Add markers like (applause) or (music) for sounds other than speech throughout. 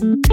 Welcome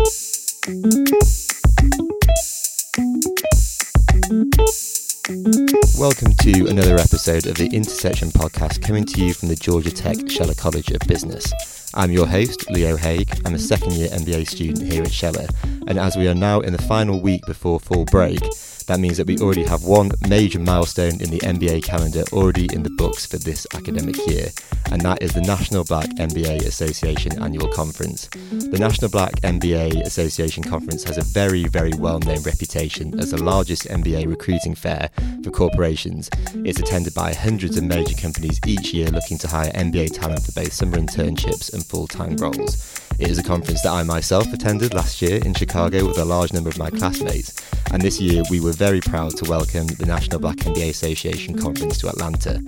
to another episode of the Intersection podcast coming to you from the Georgia Tech Scheller College of Business. I'm your host, Leo Haigh. I'm a second year MBA student here at Scheller, and as we are now in the final week before fall break, that means that we already have one major milestone in the MBA calendar already in the books for this academic year, and that is the National Black MBA Association Annual Conference. The National Black MBA Association Conference has a very, very well known reputation as the largest MBA recruiting fair for corporations. It's attended by hundreds of major companies each year looking to hire MBA talent for both summer internships and full time roles. It is a conference that I myself attended last year in Chicago with a large number of my classmates, and this year we were very proud to welcome the National Black MBA Association Conference to Atlanta.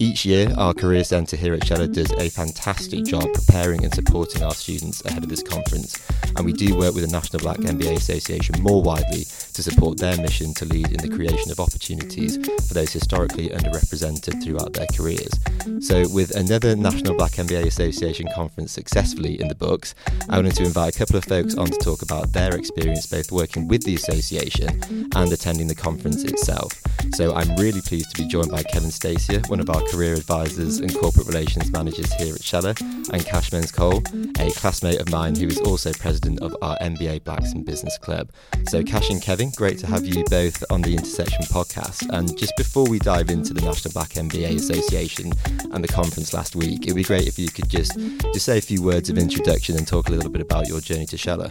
Each year, our Career Centre here at Scheller does a fantastic job preparing and supporting our students ahead of this conference, and we do work with the National Black MBA Association more widely to support their mission to lead in the creation of opportunities for those historically underrepresented throughout their careers. So, with another National Black MBA Association conference successfully in the books, I wanted to invite a couple of folks on to talk about their experience both working with the association and attending the conference itself. So, I'm really pleased to be joined by Kevin Stacia, one of our career advisors and corporate relations managers here at Scheller, and Kash Cole, a classmate of mine who is also president of our MBA Blacks in Business Club. So, Kash and Kevin, great to have you both on the Intersection podcast. And just before we dive into the National Black MBA Association and the conference last week, it would be great if you could just, just say a few words of introduction and talk a little bit about your journey to Scheller.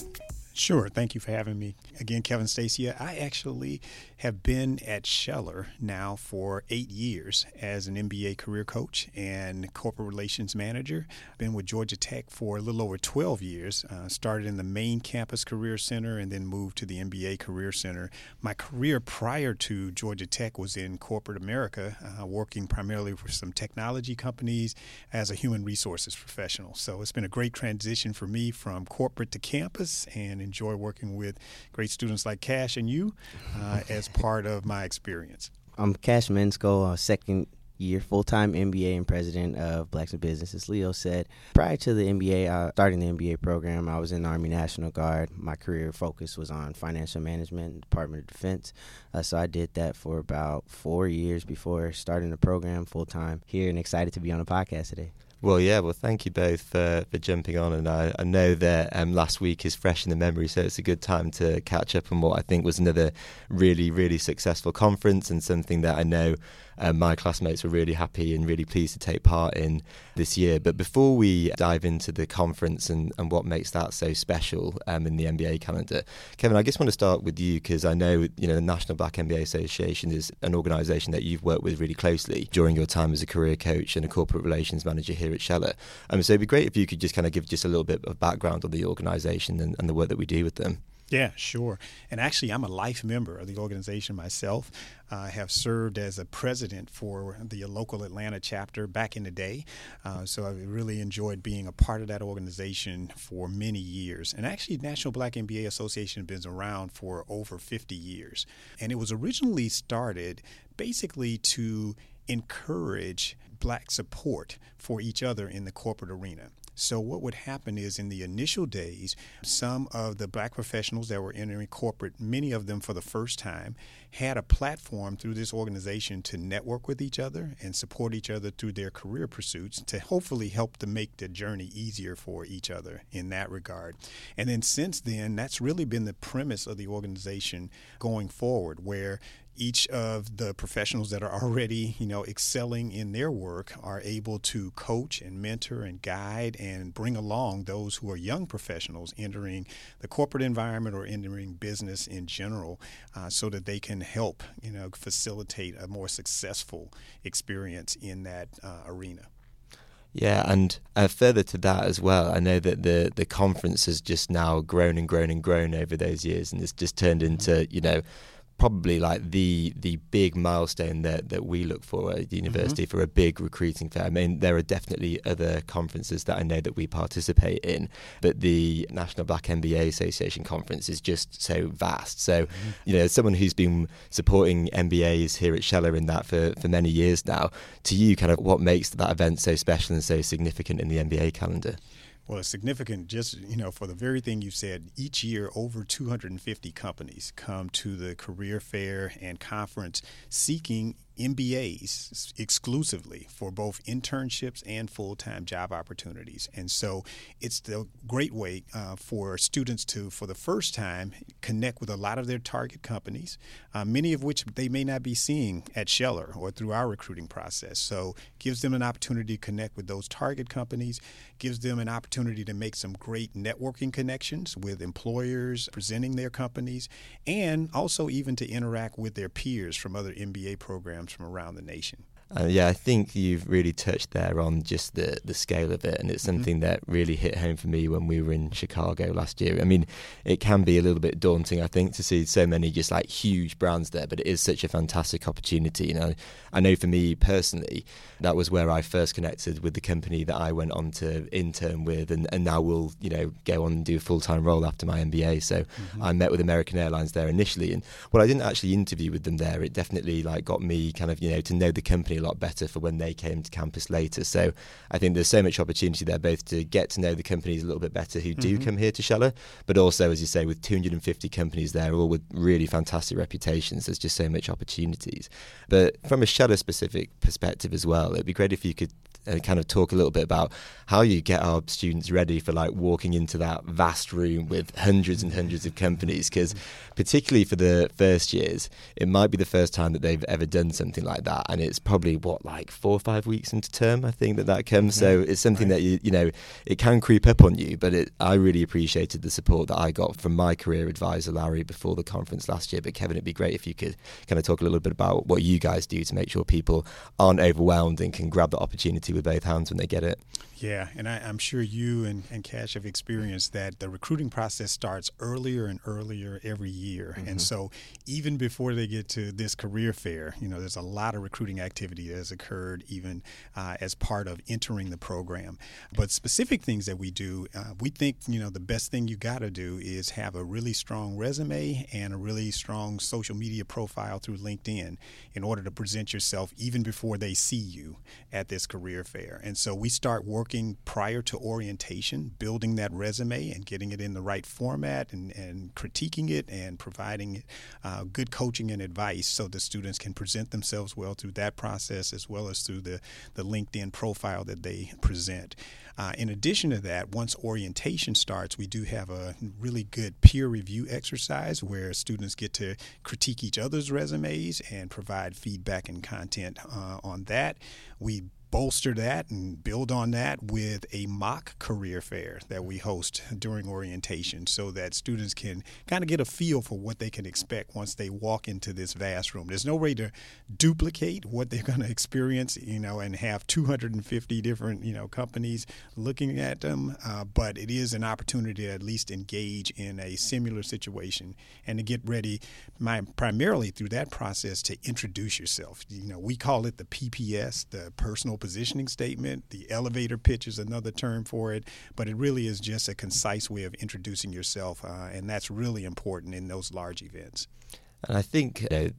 Sure. Thank you for having me. Again, Kevin Stacia. I actually have been at Scheller now for eight years as an MBA career coach and corporate relations manager. I've been with Georgia Tech for a little over 12 years. Uh, started in the main campus career center and then moved to the MBA career center. My career prior to Georgia Tech was in corporate America, uh, working primarily for some technology companies as a human resources professional. So it's been a great transition for me from corporate to campus and enjoy working with great students like Kash and you uh, as part of my experience. I'm Kash Mends-Cole, a second year full time MBA and president of Blacks in Business. As Leo said, prior to the MBA, uh, starting the MBA program, I was in the Army National Guard. My career focus was on financial management, Department of Defense. Uh, so I did that for about four years before starting the program full time here and excited to be on the podcast today. Well, yeah. Well, thank you both for, for jumping on, and I, I know that um, last week is fresh in the memory, so it's a good time to catch up on what I think was another really, really successful conference and something that I know um, my classmates were really happy and really pleased to take part in this year. But before we dive into the conference and, and what makes that so special um, in the MBA calendar, Kevin, I just want to start with you because I know you know the National Black MBA Association is an organisation that you've worked with really closely during your time as a career coach and a corporate relations manager here at Scheller. Um, so it'd be great if you could just kind of give just a little bit of background on the organisation and, and the work that we do with them. Yeah, sure. And actually, I'm a life member of the organization myself. I have served as a president for the local Atlanta chapter back in the day. Uh, so I really enjoyed being a part of that organization for many years. And actually, National Black MBA Association has been around for over 50 years. And it was originally started basically to encourage black support for each other in the corporate arena. So, what would happen is in the initial days, some of the black professionals that were entering corporate, many of them for the first time, had a platform through this organization to network with each other and support each other through their career pursuits to hopefully help to make the journey easier for each other in that regard. And then since then, that's really been the premise of the organization going forward, where each of the professionals that are already, you know, excelling in their work are able to coach and mentor and guide and bring along those who are young professionals entering the corporate environment or entering business in general, uh, so that they can help, you know, facilitate a more successful experience in that uh, arena. Yeah, and uh, further to that as well, I know that the the conference has just now grown and grown and grown over those years, and it's just turned into you know probably like the the big milestone that, that we look for at the university mm-hmm. for a big recruiting fair. I mean, there are definitely other conferences that I know that we participate in, but the National Black MBA Association conference is just so vast. So, mm-hmm. you know, someone who's been supporting MBAs here at Scheller in that for, for many years now, to you, kind of what makes that event so special and so significant in the MBA calendar? Well, it's significant just, you know, for the very thing you said, each year over 250 companies come to the career fair and conference seeking MBAs exclusively for both internships and full time job opportunities. And so it's the great way uh, for students to, for the first time, connect with a lot of their target companies, uh, many of which they may not be seeing at Scheller or through our recruiting process. So gives them an opportunity to connect with those target companies, gives them an opportunity to make some great networking connections with employers presenting their companies, and also even to interact with their peers from other MBA programs from around the nation. Uh, yeah, I think you've really touched there on just the, the scale of it, and it's mm-hmm. something mm-hmm. that really hit home for me when we were in Chicago last year. I mean, it can be a little bit daunting, I think, to see so many just like huge brands there, but it is such a fantastic opportunity. You know, I know for me personally, that was where I first connected with the company that I went on to intern with, and, and now will you know go on and do a full time role after my MBA. So mm-hmm. I met with American Airlines there initially, and well, I didn't actually interview with them there. It definitely like got me kind of you know to know the company a lot better for when they came to campus later. So I think there's so much opportunity there, both to get to know the companies a little bit better who do mm-hmm. come here to Scheller, but also, as you say, with 250 companies there, all with really fantastic reputations, there's just so much opportunities. But from a Scheller specific perspective as well, it'd be great if you could and kind of talk a little bit about how you get our students ready for like walking into that vast room with hundreds and hundreds of companies. Because particularly for the first years it might be the first time that they've ever done something like that and it's probably what like four or five weeks into term i think that that comes. So mm-hmm. it's something right. that you you know it can creep up on you but it, i really appreciated the support that i got from my career advisor larry before the conference last year. But kevin it'd be great if you could kind of talk a little bit about what you guys do to make sure people aren't overwhelmed and can grab the opportunity with both hands when they get it. Yeah, and I, am sure you and, and Kash have experienced that the recruiting process starts earlier and earlier every year. Mm-hmm. And so even before they get to this career fair, you know, there's a lot of recruiting activity that has occurred even uh, as part of entering the program. But specific things that we do, uh, we think, you know, the best thing you got to do is have a really strong resume and a really strong social media profile through LinkedIn in order to present yourself even before they see you at this career fair. And so we start working working prior to orientation, building that resume and getting it in the right format and, and critiquing it and providing uh, good coaching and advice so the students can present themselves well through that process as well as through the, the LinkedIn profile that they present. Uh, in addition to that, once orientation starts, we do have a really good peer review exercise where students get to critique each other's resumes and provide feedback and content uh, on that. We bolster that and build on that with a mock career fair that we host during orientation so that students can kind of get a feel for what they can expect once they walk into this vast room. There's no way to duplicate what they're going to experience, you know, and have 250 different, you know, companies looking at them, uh, but it is an opportunity to at least engage in a similar situation and to get ready my, primarily through that process to introduce yourself. You know, we call it the PPS, the personal positioning statement. The elevator pitch is another term for it, but it really is just a concise way of introducing yourself, uh, and that's really important in those large events. And I think know,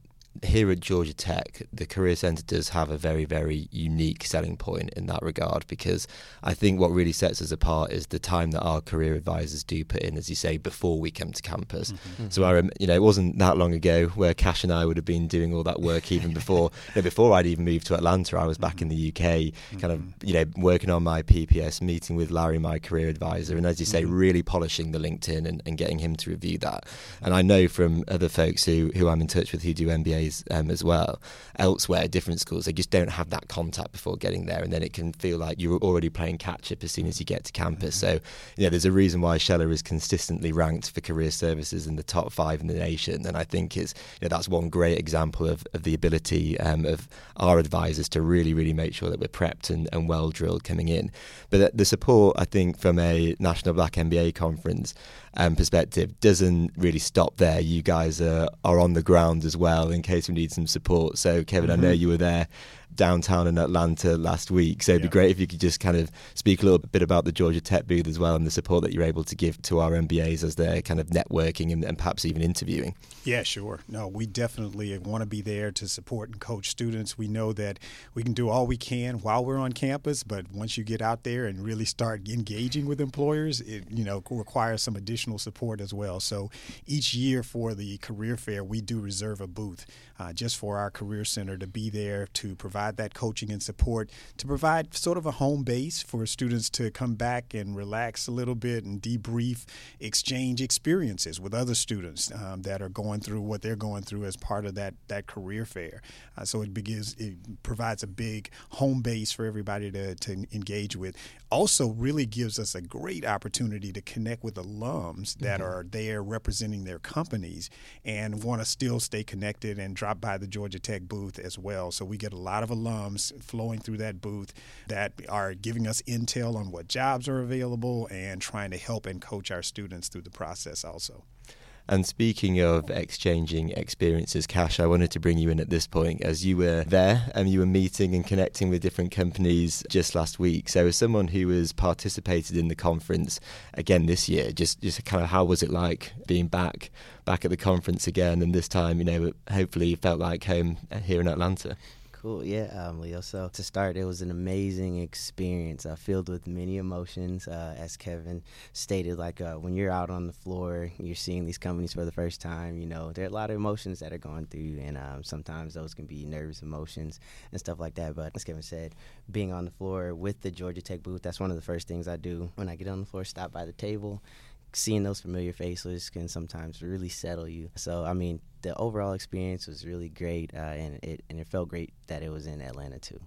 here at Georgia Tech, the Career Centre does have a very, very unique selling point in that regard because I think what really sets us apart is the time that our career advisors do put in, as you say, before we come to campus. Mm-hmm. So I, you know, it wasn't that long ago where Kash and I would have been doing all that work even before, (laughs) you know, before I'd even moved to Atlanta. I was back mm-hmm. in the UK, kind of, mm-hmm. you know, working on my PPS, meeting with Larry, my career advisor, and as you say, mm-hmm. really polishing the LinkedIn and, and getting him to review that. And I know from other folks who who I'm in touch with who do MBAs um, as well elsewhere, different schools. They just don't have that contact before getting there, and then it can feel like you're already playing catch up as soon as you get to campus. Mm-hmm. So, you know, there's a reason why Scheller is consistently ranked for career services in the top five in the nation, and I think it's you know, that's one great example of, of the ability um, of our advisors to really, really make sure that we're prepped and, and well drilled coming in. But the support, I think, from a National Black MBA conference um, perspective doesn't really stop there. You guys are, are on the ground as well in case we need some support. So, Kevin, mm-hmm. I know mm-hmm. you were there downtown in Atlanta last week. So it'd yeah. be great if you could just kind of speak a little bit about the Georgia Tech booth as well and the support that you're able to give to our MBAs as they're kind of networking and, and perhaps even interviewing. Yeah, sure. No, we definitely want to be there to support and coach students. We know that we can do all we can while we're on campus, but once you get out there and really start engaging with employers, it you know requires some additional support as well. So each year for the career fair, we do reserve a booth uh, just for our career center to be there to provide that coaching and support, to provide sort of a home base for students to come back and relax a little bit and debrief, exchange experiences with other students um, that are going through what they're going through as part of that that career fair. Uh, so it begins, it provides a big home base for everybody to, to engage with. Also, really gives us a great opportunity to connect with alums that mm-hmm. are there representing their companies and want to still stay connected and drop by the Georgia Tech booth as well. So we get a lot of alums flowing through that booth that are giving us intel on what jobs are available and trying to help and coach our students through the process also. And speaking of exchanging experiences, Kash, I wanted to bring you in at this point as you were there and you were meeting and connecting with different companies just last week. So, as someone who has participated in the conference again this year, just just kind of how was it like being back back at the conference again, and this time, you know, hopefully felt like home here in Atlanta. Cool. Yeah, um, Leo. So to start, it was an amazing experience, uh, filled with many emotions. Uh, as Kevin stated, like uh, when you're out on the floor, you're seeing these companies for the first time. You know, there are a lot of emotions that are going through, and um, sometimes those can be nervous emotions and stuff like that. But as Kevin said, being on the floor with the Georgia Tech booth, that's one of the first things I do when I get on the floor. Stop by the table seeing those familiar faces can sometimes really settle you. So, I mean, the overall experience was really great, uh, and it and it felt great that it was in Atlanta too.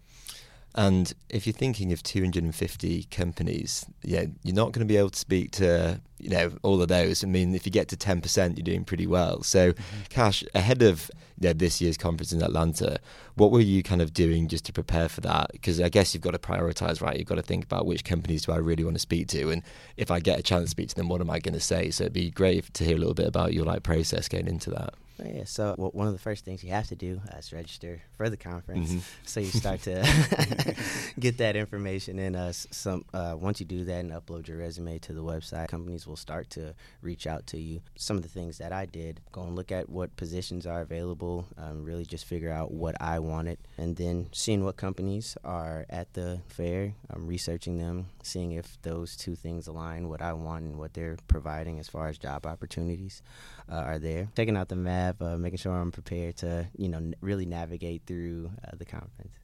And if you're thinking of 250 companies, yeah, you're not going to be able to speak to you know all of those. I mean, if you get to 10%, you're doing pretty well. So, mm-hmm. Kash, ahead of you know, this year's conference in Atlanta, what were you kind of doing just to prepare for that? Because I guess you've got to prioritize, right? You've got to think about which companies do I really want to speak to, and if I get a chance to speak to them, what am I going to say? So it'd be great to hear a little bit about your like process going into that. Oh, yeah, so well, one of the first things you have to do is register for the conference. Mm-hmm. So you start to (laughs) get that information, and uh, some uh, once you do that and upload your resume to the website, companies will start to reach out to you. Some of the things that I did: go and look at what positions are available, um, really just figure out what I wanted, and then seeing what companies are at the fair, um, researching them, seeing if those two things align, what I want and what they're providing as far as job opportunities uh, are there. Checking out the map, uh, making sure I'm prepared to, you know, n- really navigate through uh, the conference.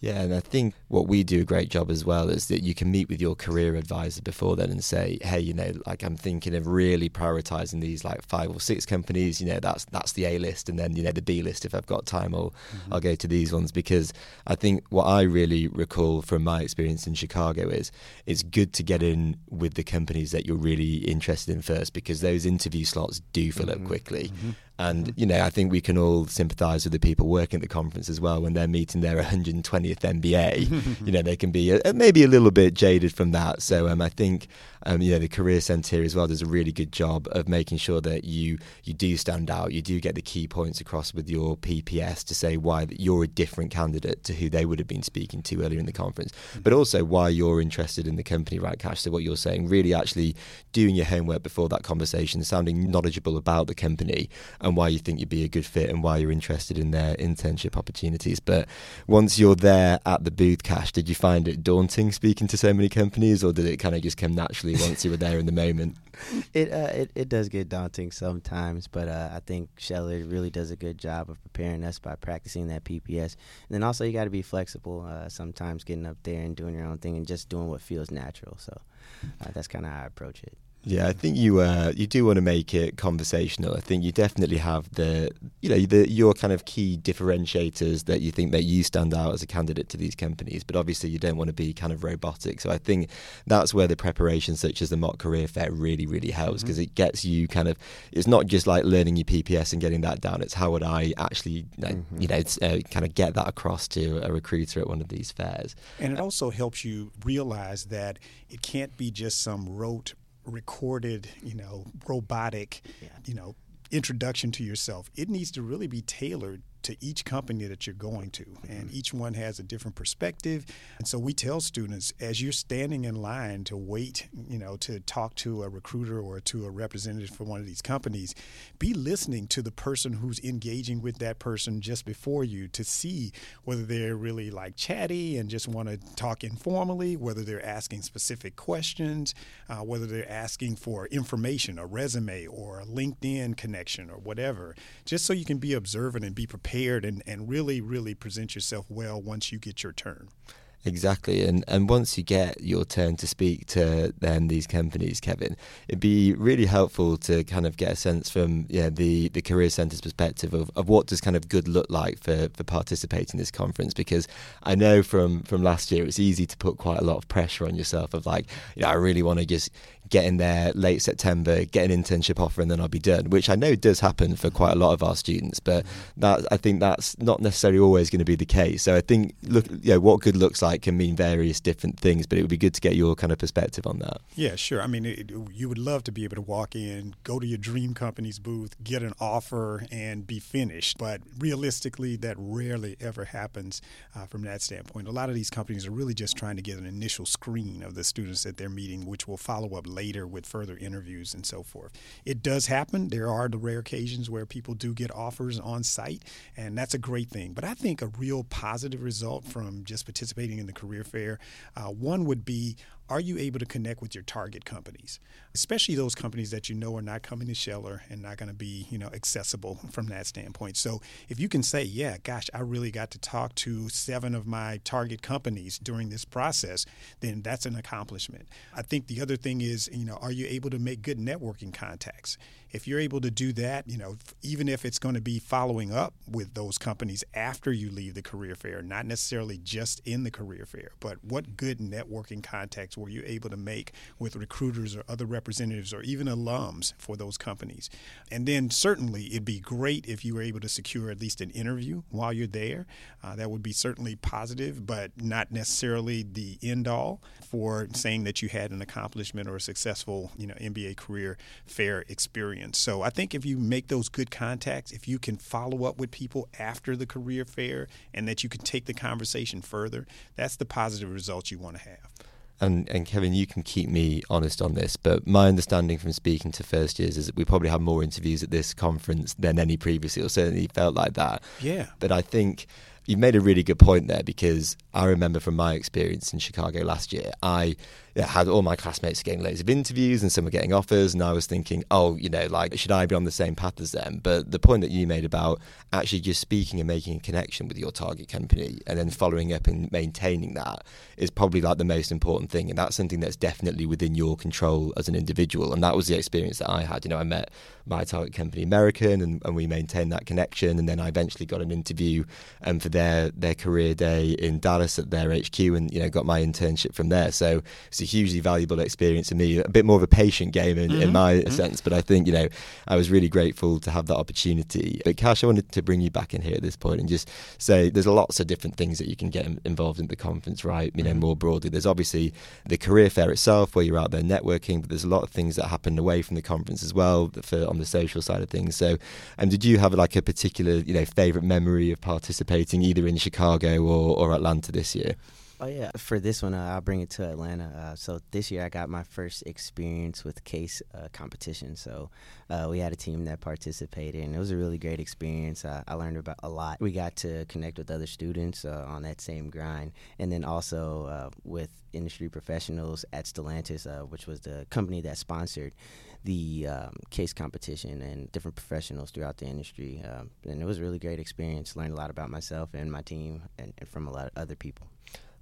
Yeah, and I think what we do a great job as well is that you can meet with your career advisor before then and say, hey, you know, like I'm thinking of really prioritizing these like five or six companies. You know, that's that's the A list, and then you know the B list. If I've got time, I'll mm-hmm. I'll go to these ones because I think what I really recall from my experience in Chicago is it's good to get in with the companies that you're really interested in first because those interview slots do fill mm-hmm. up quickly. Mm-hmm. And, you know, I think we can all sympathise with the people working at the conference as well when they're meeting their 120th MBA. (laughs) you know, they can be a, maybe a little bit jaded from that. So um, I think, um, you know, the Career Centre here as well does a really good job of making sure that you, you do stand out. You do get the key points across with your PPS to say why you're a different candidate to who they would have been speaking to earlier in the conference, mm-hmm. but also why you're interested in the company, right, Kash? So what you're saying, really actually doing your homework before that conversation, sounding knowledgeable about the company and why you think you'd be a good fit and why you're interested in their internship opportunities. But once you're there at the booth, Kash, did you find it daunting speaking to so many companies, or did it kind of just come naturally once you were there in the moment? (laughs) It uh, it it does get daunting sometimes, but uh, I think Scheller really does a good job of preparing us by practicing that PPS. And then also you got to be flexible. Uh, sometimes getting up there and doing your own thing and just doing what feels natural. So uh, that's kind of how I approach it. Yeah, I think you uh, you do want to make it conversational. I think you definitely have the you know the your kind of key differentiators that you think that you stand out as a candidate to these companies. But obviously, you don't want to be kind of robotic. So I think that's where the preparation, such as the mock career fair, really really helps because mm-hmm. it gets you kind of. It's not just like learning your PPS and getting that down. It's how would I actually mm-hmm. you know uh, kind of get that across to a recruiter at one of these fairs. And it also helps you realize that it can't be just some rote recorded, you know, robotic, yeah. you know, introduction to yourself. It needs to really be tailored to each company that you're going to, and each one has a different perspective. And so we tell students as you're standing in line to wait, you know, to talk to a recruiter or to a representative for one of these companies, be listening to the person who's engaging with that person just before you to see whether they're really like chatty and just want to talk informally, whether they're asking specific questions, uh, whether they're asking for information, a resume, or a LinkedIn connection, or whatever, just so you can be observant and be prepared and, and really, really present yourself well once you get your turn. Exactly, and and once you get your turn to speak to then these companies, Kevin, it'd be really helpful to kind of get a sense from yeah the the career centre's perspective of, of what does kind of good look like for for participating in this conference because I know from from last year it's easy to put quite a lot of pressure on yourself of like you know I really want to just get in there late September, get an internship offer, and then I'll be done. Which I know does happen for quite a lot of our students, but that I think that's not necessarily always going to be the case. So I think look, you know, what good looks like can mean various different things, but it would be good to get your kind of perspective on that. Yeah, sure. I mean, it, you would love to be able to walk in, go to your dream company's booth, get an offer, and be finished. But realistically, that rarely ever happens uh, from that standpoint. A lot of these companies are really just trying to get an initial screen of the students that they're meeting, which will follow up later later with further interviews and so forth. It does happen. There are the rare occasions where people do get offers on site, and that's a great thing. But I think a real positive result from just participating in the career fair, uh, one would be are you able to connect with your target companies, especially those companies that you know are not coming to Scheller and not going to be, you know, accessible from that standpoint. So if you can say, yeah, gosh, I really got to talk to seven of my target companies during this process, then that's an accomplishment. I think the other thing is, you know, are you able to make good networking contacts? If you're able to do that, you know, even if it's going to be following up with those companies after you leave the career fair, not necessarily just in the career fair, but what good networking contacts were you able to make with recruiters or other representatives or even alums for those companies? And then certainly it'd be great if you were able to secure at least an interview while you're there. Uh, that would be certainly positive, but not necessarily the end all for saying that you had an accomplishment or a successful, you know, MBA career fair experience experience. So I think if you make those good contacts, if you can follow up with people after the career fair and that you can take the conversation further, that's the positive results you want to have. And, and Kevin, you can keep me honest on this, but my understanding from speaking to first years is that we probably have more interviews at this conference than any previously, or certainly felt like that. Yeah. But I think you've made a really good point there because I remember from my experience in Chicago last year, I had all my classmates getting loads of interviews and some were getting offers, and I was thinking, oh, you know, like should I be on the same path as them? But the point that you made about actually just speaking and making a connection with your target company and then following up and maintaining that is probably like the most important thing, and that's something that's definitely within your control as an individual. And that was the experience that I had. You know, I met my target company American, and, and we maintained that connection, and then I eventually got an interview um, for their their career day in Dallas at their HQ, and you know got my internship from there. So it's a hugely valuable experience for me. A bit more of a patient game in, mm-hmm. in my mm-hmm. sense, but I think you know I was really grateful to have that opportunity. But Kash, I wanted to bring you back in here at this point and just say there's lots of different things that you can get involved in the conference, right? You know, mm-hmm. more broadly, there's obviously the career fair itself where you're out there networking, but there's a lot of things that happen away from the conference as well for on the social side of things. So, and um, did you have like a particular you know favorite memory of participating either in Chicago or, or Atlanta this year? Oh yeah, for this one, uh, I'll bring it to Atlanta. Uh, so this year, I got my first experience with case uh, competition. So uh, we had a team that participated, and it was a really great experience. I learned about a lot. We got to connect with other students uh, on that same grind, and then also uh, with industry professionals at Stellantis, which was the company that sponsored the um, case competition and different professionals throughout the industry. Um, and it was a really great experience. Learned a lot about myself and my team, and, and from a lot of other people.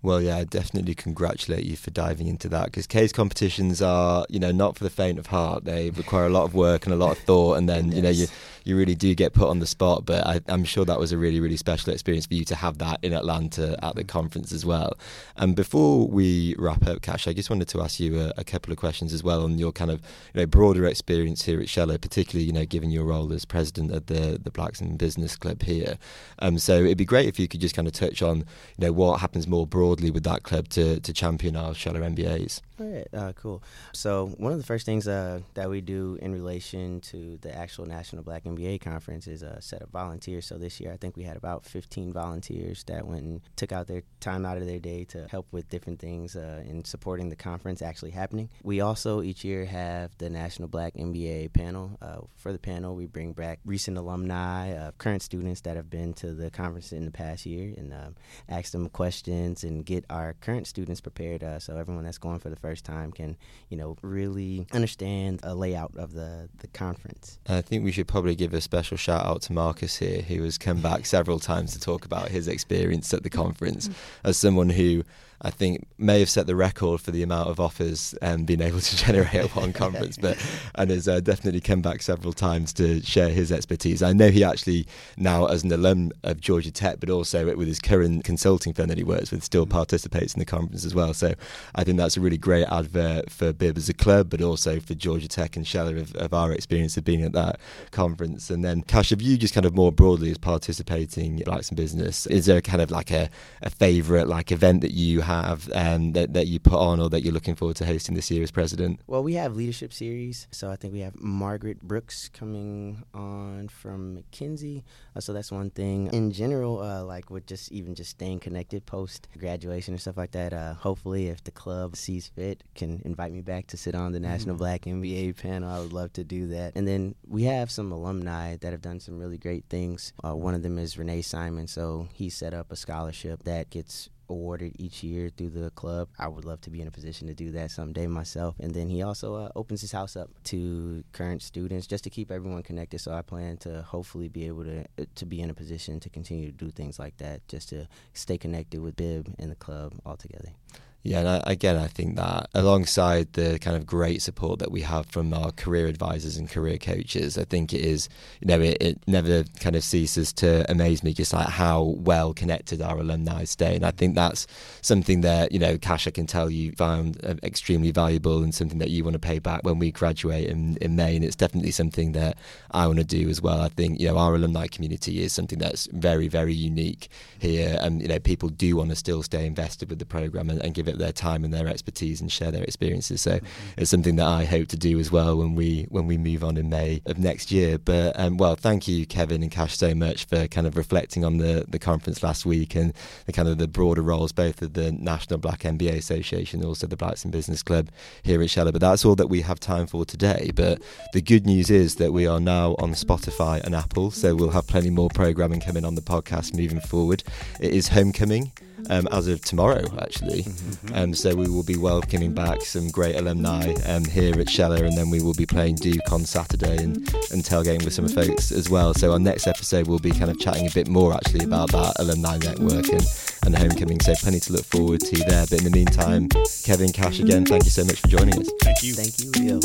Well, yeah, I definitely congratulate you for diving into that because case competitions are, you know, not for the faint of heart. They require a lot of work and a lot of thought, and then, you know, you you really do get put on the spot. But I, am sure that was a really, really special experience for you to have that in Atlanta at the conference as well. And before we wrap up, Kash, I just wanted to ask you a, a couple of questions as well on your kind of, you know, broader experience here at Scheller, particularly, you know, given your role as president of the the Blacks in Business Club here. Um, so it'd be great if you could just kind of touch on, you know, what happens more broadly with that club to to champion our Scheller MBAs. All right, uh, cool. So one of the first things uh, that we do in relation to the actual National Black MBA Conference is a set of volunteers. So this year, I think we had about 15 volunteers that went and took out their time out of their day to help with different things uh, in supporting the conference actually happening. We also each year have the National Black MBA panel. Uh, for the panel, we bring back recent alumni, current students that have been to the conference in the past year, and um, ask them questions and get our current students prepared. Uh, so everyone that's going for the first first time can, you know, really understand a layout of the, the conference. I think we should probably give a special shout out to Marcus here, who has come back several times to talk about his experience at the conference mm. as someone who I think may have set the record for the amount of offers and um, being able to (laughs) generate at one conference, but (laughs) and has uh, definitely come back several times to share his expertise. I know he actually now, as an alum of Georgia Tech, but also with his current consulting firm that he works with, still mm-hmm. participates in the conference as well. So I think that's a really great advert for Bib as a club, but also for Georgia Tech and Scheller of, of our experience of being at that conference. And then, Kash, have you just kind of more broadly as participating in Blacks in Business, is there kind of like a, a favourite like event that you have um, that, that you put on or that you're looking forward to hosting this year as president? Well, we have leadership series. So I think we have Margaret Brooks coming on from McKinsey. Uh, so that's one thing. In general, uh, like with just even just staying connected post graduation and stuff like that, uh, hopefully, if the club sees fit, can invite me back to sit on the National mm-hmm. Black MBA panel. I would love to do that. And then we have some alumni that have done some really great things. Uh, one of them is Renee Simon. So he set up a scholarship that gets awarded each year through the club. I would love to be in a position to do that someday myself. And then he also uh, opens his house up to current students just to keep everyone connected. So I plan to hopefully be able to uh, to be in a position to continue to do things like that, just to stay connected with Bib and the club altogether. Yeah, and I, again, I think that alongside the kind of great support that we have from our career advisors and career coaches, I think it is, you know, it, it never kind of ceases to amaze me just like how well connected our alumni stay. And I think that's something that, you know, Kash, I can tell you found uh, extremely valuable and something that you want to pay back when we graduate in, in May. And it's definitely something that I want to do as well. I think, you know, our alumni community is something that's very, very unique here. And, you know, people do want to still stay invested with the program and, and give their time and their expertise and share their experiences. So mm-hmm. it's something that I hope to do as well when we when we move on in May of next year. But um, well, thank you, Kevin and Kash, so much for kind of reflecting on the the conference last week and the kind of the broader roles both of the National Black MBA Association and also the Blacks in Business Club here at Scheller. But that's all that we have time for today. But the good news is that we are now on Spotify and Apple, so we'll have plenty more programming coming on the podcast moving forward. It is homecoming um, as of tomorrow, actually. Mm-hmm. Um, so we will be welcoming back some great alumni um, here at Scheller, and then we will be playing Duke on Saturday and, and tailgating with some mm-hmm. folks as well. So our next episode, will be kind of chatting a bit more actually about that alumni network and, and homecoming. So plenty to look forward to there. But in the meantime, Kevin Kash again, thank you so much for joining us. Thank you. Thank you, Leo.